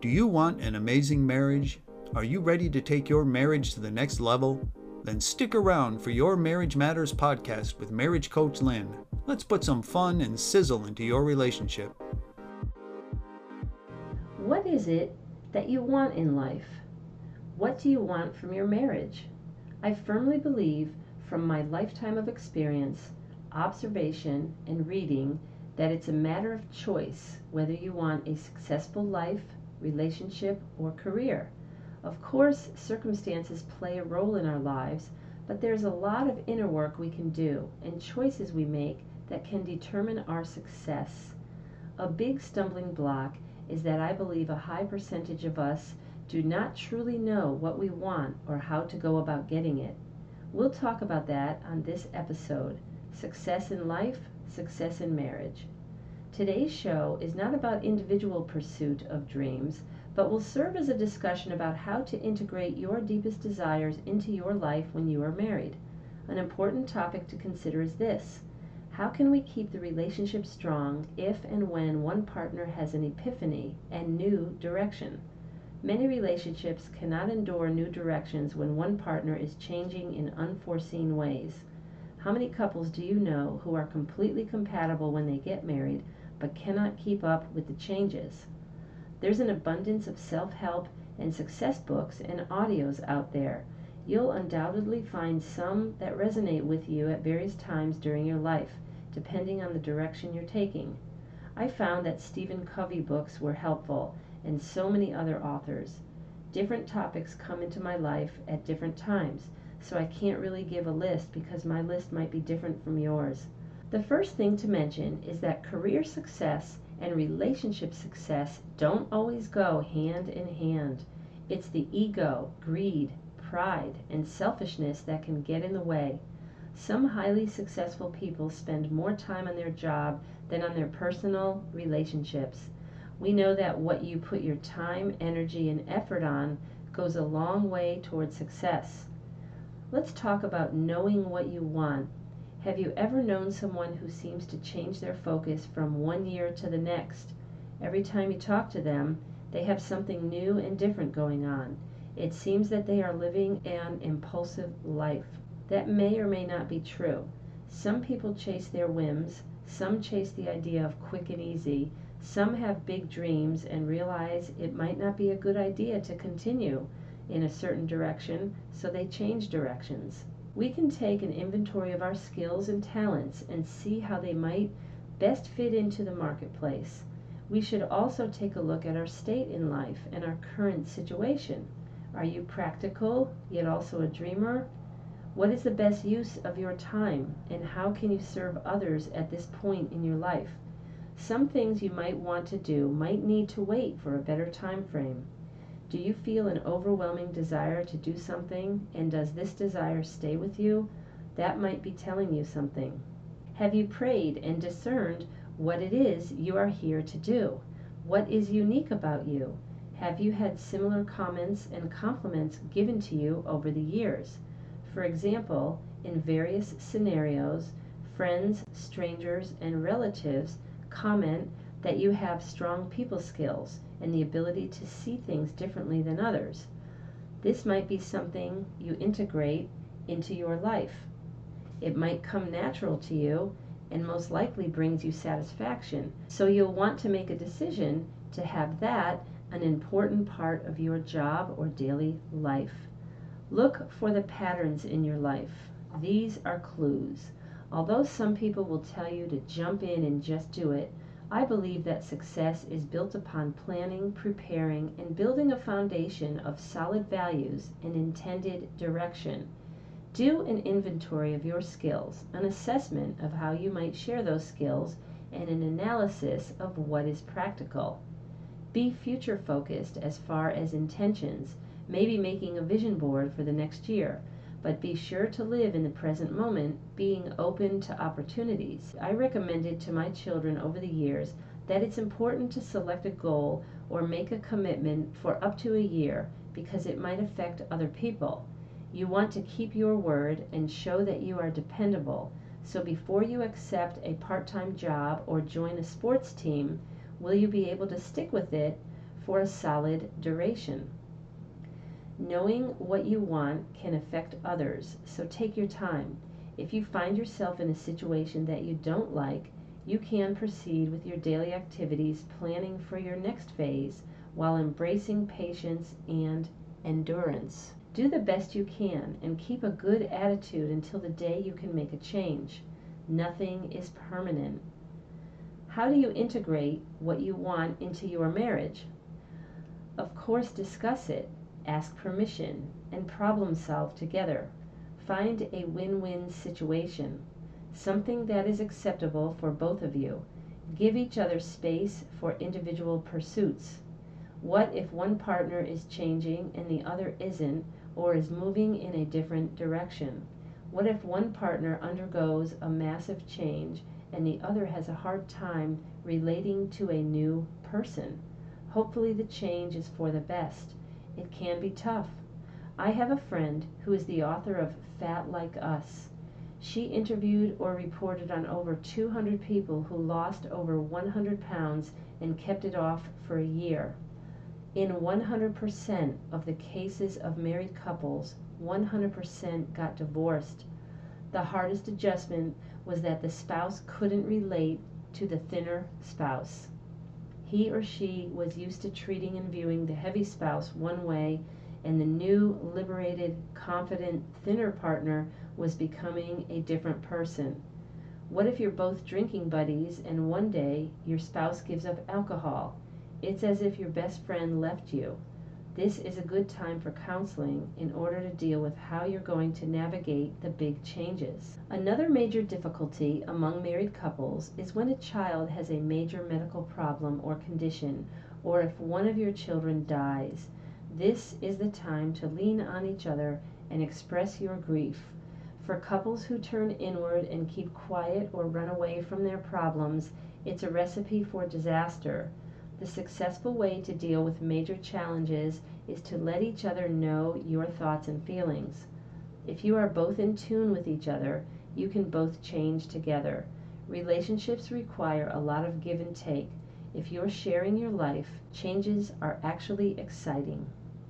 Do you want an amazing marriage? Are you ready to take your marriage to the next level? Then stick around for your Marriage Matters podcast with marriage coach Lynn. Let's put some fun and sizzle into your relationship. What is it that you want in life? What do you want from your marriage? I firmly believe, from my lifetime of experience, observation, and reading, that it's a matter of choice whether you want a successful life, relationship, or career. Of course, circumstances play a role in our lives, but there's a lot of inner work we can do and choices we make that can determine our success. A big stumbling block is that I believe a high percentage of us do not truly know what we want or how to go about getting it. We'll talk about that on this episode Success in Life, Success in Marriage. Today's show is not about individual pursuit of dreams, but will serve as a discussion about how to integrate your deepest desires into your life when you are married. An important topic to consider is this How can we keep the relationship strong if and when one partner has an epiphany and new direction? Many relationships cannot endure new directions when one partner is changing in unforeseen ways. How many couples do you know who are completely compatible when they get married? But cannot keep up with the changes. There's an abundance of self help and success books and audios out there. You'll undoubtedly find some that resonate with you at various times during your life, depending on the direction you're taking. I found that Stephen Covey books were helpful, and so many other authors. Different topics come into my life at different times, so I can't really give a list because my list might be different from yours. The first thing to mention is that career success and relationship success don't always go hand in hand. It's the ego, greed, pride, and selfishness that can get in the way. Some highly successful people spend more time on their job than on their personal relationships. We know that what you put your time, energy, and effort on goes a long way toward success. Let's talk about knowing what you want have you ever known someone who seems to change their focus from one year to the next? Every time you talk to them, they have something new and different going on. It seems that they are living an impulsive life. That may or may not be true. Some people chase their whims, some chase the idea of quick and easy, some have big dreams and realize it might not be a good idea to continue in a certain direction, so they change directions we can take an inventory of our skills and talents and see how they might best fit into the marketplace. We should also take a look at our state in life and our current situation. Are you practical, yet also a dreamer? What is the best use of your time, and how can you serve others at this point in your life? Some things you might want to do might need to wait for a better time frame. Do you feel an overwhelming desire to do something, and does this desire stay with you? That might be telling you something. Have you prayed and discerned what it is you are here to do? What is unique about you? Have you had similar comments and compliments given to you over the years? For example, in various scenarios, friends, strangers, and relatives comment that you have strong people skills and the ability to see things differently than others. This might be something you integrate into your life. It might come natural to you and most likely brings you satisfaction. So you'll want to make a decision to have that an important part of your job or daily life. Look for the patterns in your life. These are clues. Although some people will tell you to jump in and just do it, I believe that success is built upon planning, preparing, and building a foundation of solid values and intended direction. Do an inventory of your skills, an assessment of how you might share those skills, and an analysis of what is practical. Be future focused as far as intentions, maybe making a vision board for the next year but be sure to live in the present moment, being open to opportunities. I recommended to my children over the years that it's important to select a goal or make a commitment for up to a year because it might affect other people. You want to keep your word and show that you are dependable. So before you accept a part time job or join a sports team, will you be able to stick with it for a solid duration. Knowing what you want can affect others, so take your time. If you find yourself in a situation that you don't like, you can proceed with your daily activities planning for your next phase while embracing patience and endurance. Do the best you can and keep a good attitude until the day you can make a change. Nothing is permanent. How do you integrate what you want into your marriage? Of course, discuss it, ask permission, and problem solve together. Find a win win situation, something that is acceptable for both of you. Give each other space for individual pursuits. What if one partner is changing and the other isn't, or is moving in a different direction? What if one partner undergoes a massive change and the other has a hard time relating to a new person? Hopefully, the change is for the best. It can be tough. I have a friend who is the author of Fat Like Us. She interviewed or reported on over 200 people who lost over 100 pounds and kept it off for a year. In 100% of the cases of married couples, 100% got divorced. The hardest adjustment was that the spouse couldn't relate to the thinner spouse. He or she was used to treating and viewing the heavy spouse one way, and the new, liberated, confident, thinner partner was becoming a different person. What if you're both drinking buddies and one day your spouse gives up alcohol? It's as if your best friend left you. This is a good time for counseling in order to deal with how you're going to navigate the big changes. Another major difficulty among married couples is when a child has a major medical problem or condition, or if one of your children dies. This is the time to lean on each other and express your grief. For couples who turn inward and keep quiet or run away from their problems, it's a recipe for disaster. The successful way to deal with major challenges is to let each other know your thoughts and feelings. If you are both in tune with each other, you can both change together. Relationships require a lot of give and take. If you're sharing your life, changes are actually exciting.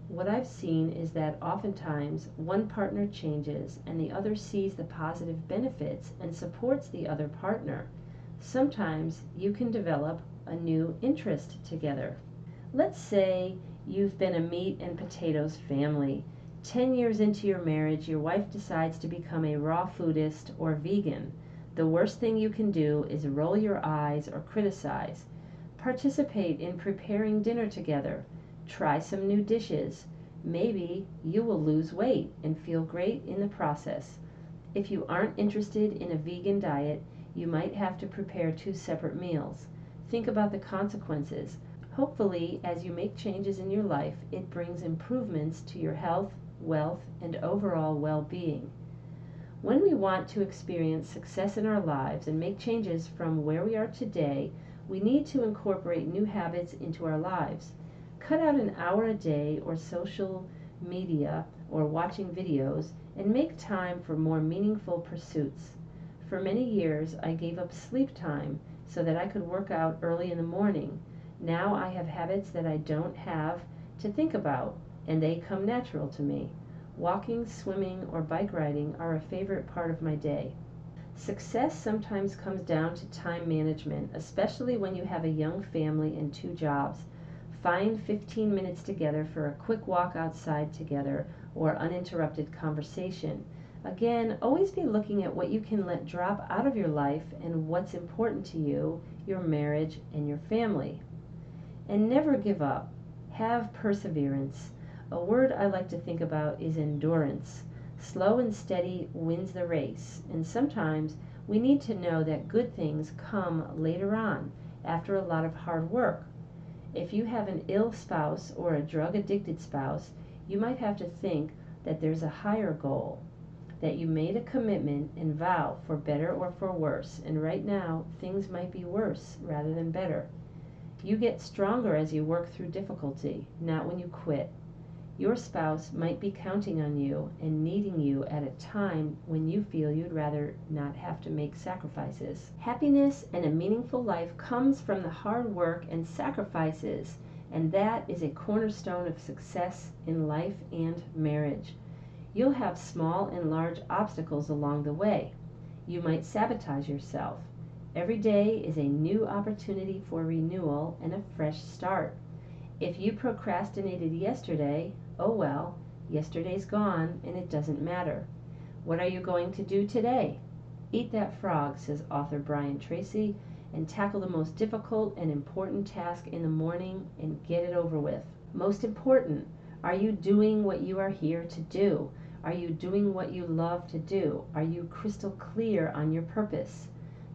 What I've seen is that oftentimes one partner changes and the other sees the positive benefits and supports the other partner. Sometimes you can develop a new interest together. Let's say you've been a meat and potatoes family. Ten years into your marriage, your wife decides to become a raw foodist or vegan. The worst thing you can do is roll your eyes or criticize. Participate in preparing dinner together. Try some new dishes. Maybe you will lose weight and feel great in the process. If you aren't interested in a vegan diet, you might have to prepare two separate meals. Think about the consequences. Hopefully, as you make changes in your life, it brings improvements to your health, wealth, and overall well being. When we want to experience success in our lives and make changes from where we are today, we need to incorporate new habits into our lives. Cut out an hour a day or social media or watching videos and make time for more meaningful pursuits. For many years, I gave up sleep time so that I could work out early in the morning. Now I have habits that I don't have to think about, and they come natural to me. Walking, swimming, or bike riding are a favorite part of my day. Success sometimes comes down to time management, especially when you have a young family and two jobs. Find 15 minutes together for a quick walk outside together or uninterrupted conversation. Again, always be looking at what you can let drop out of your life and what's important to you, your marriage, and your family. And never give up. Have perseverance. A word I like to think about is endurance. Slow and steady wins the race, and sometimes we need to know that good things come later on, after a lot of hard work. If you have an ill spouse or a drug addicted spouse, you might have to think that there's a higher goal that you made a commitment and vow for better or for worse, and right now things might be worse rather than better. You get stronger as you work through difficulty, not when you quit. Your spouse might be counting on you and needing you at a time when you feel you'd rather not have to make sacrifices. Happiness and a meaningful life comes from the hard work and sacrifices and that is a cornerstone of success in life and marriage. You'll have small and large obstacles along the way. You might sabotage yourself. Every day is a new opportunity for renewal and a fresh start. If you procrastinated yesterday, oh well, yesterday's gone and it doesn't matter. What are you going to do today? Eat that frog, says author Brian Tracy, and tackle the most difficult and important task in the morning and get it over with. Most important, are you doing what you are here to do? Are you doing what you love to do? Are you crystal clear on your purpose?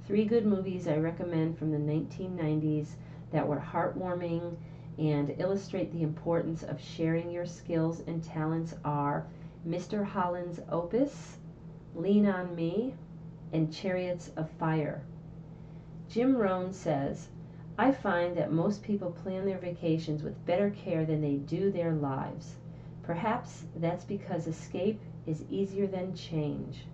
Three good movies I recommend from the 1990s that were heartwarming and illustrate the importance of sharing your skills and talents are Mr. Holland's Opus, Lean on Me, and Chariots of Fire. Jim Rohn says, I find that most people plan their vacations with better care than they do their lives. Perhaps that's because escape is easier than change.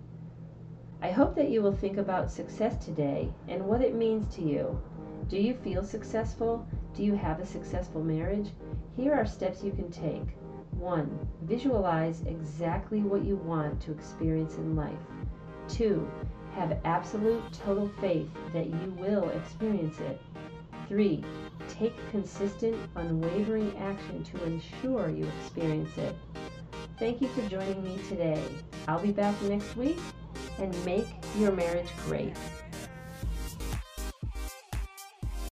I hope that you will think about success today and what it means to you. Do you feel successful? Do you have a successful marriage? Here are steps you can take. 1. Visualize exactly what you want to experience in life. 2. Have absolute total faith that you will experience it. 3. Take consistent, unwavering action to ensure you experience it. Thank you for joining me today. I'll be back next week and make your marriage great.